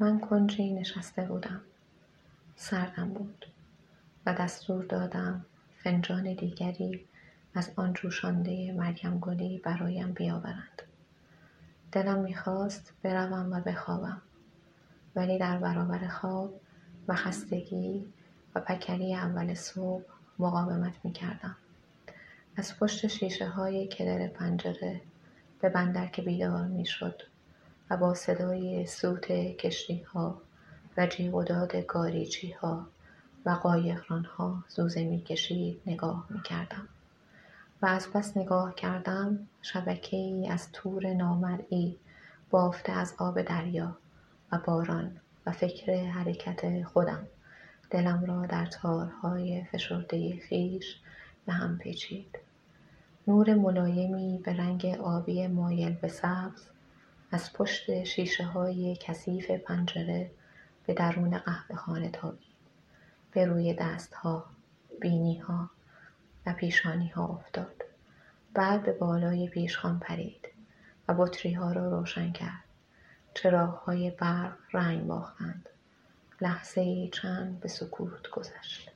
من کنجی نشسته بودم. سردم بود و دستور دادم فنجان دیگری از آن جوشانده مریم گلی برایم بیاورند. دلم می‌خواست بروم و بخوابم ولی در برابر خواب و خستگی و پکری اول صبح مقاومت می‌کردم. از پشت شیشه های کدر پنجره به بندر که بیدار می‌شد و با صدای سوت کشتی ها و جیغ و داد گاریچی ها و قایقران ها زوزه می‌کشید نگاه می‌کردم و از پس نگاه کردم شبکه ای از تور نامرئی بافته از آب دریا و باران و فکر حرکت خودم. دلم را در تارهای فشرده خویش به هم پیچید. نور ملایمی به رنگ آبی مایل به سبز از پشت شیشه های کثیف پنجره به درون خانه تابید. به روی دستها بینیها و پیشانیها افتاد. بعد به بالای پیشخان پرید و بطریها را روشن کرد. چراغهای برق رنگ باختند. لحظه ای چند به سکوت گذشت.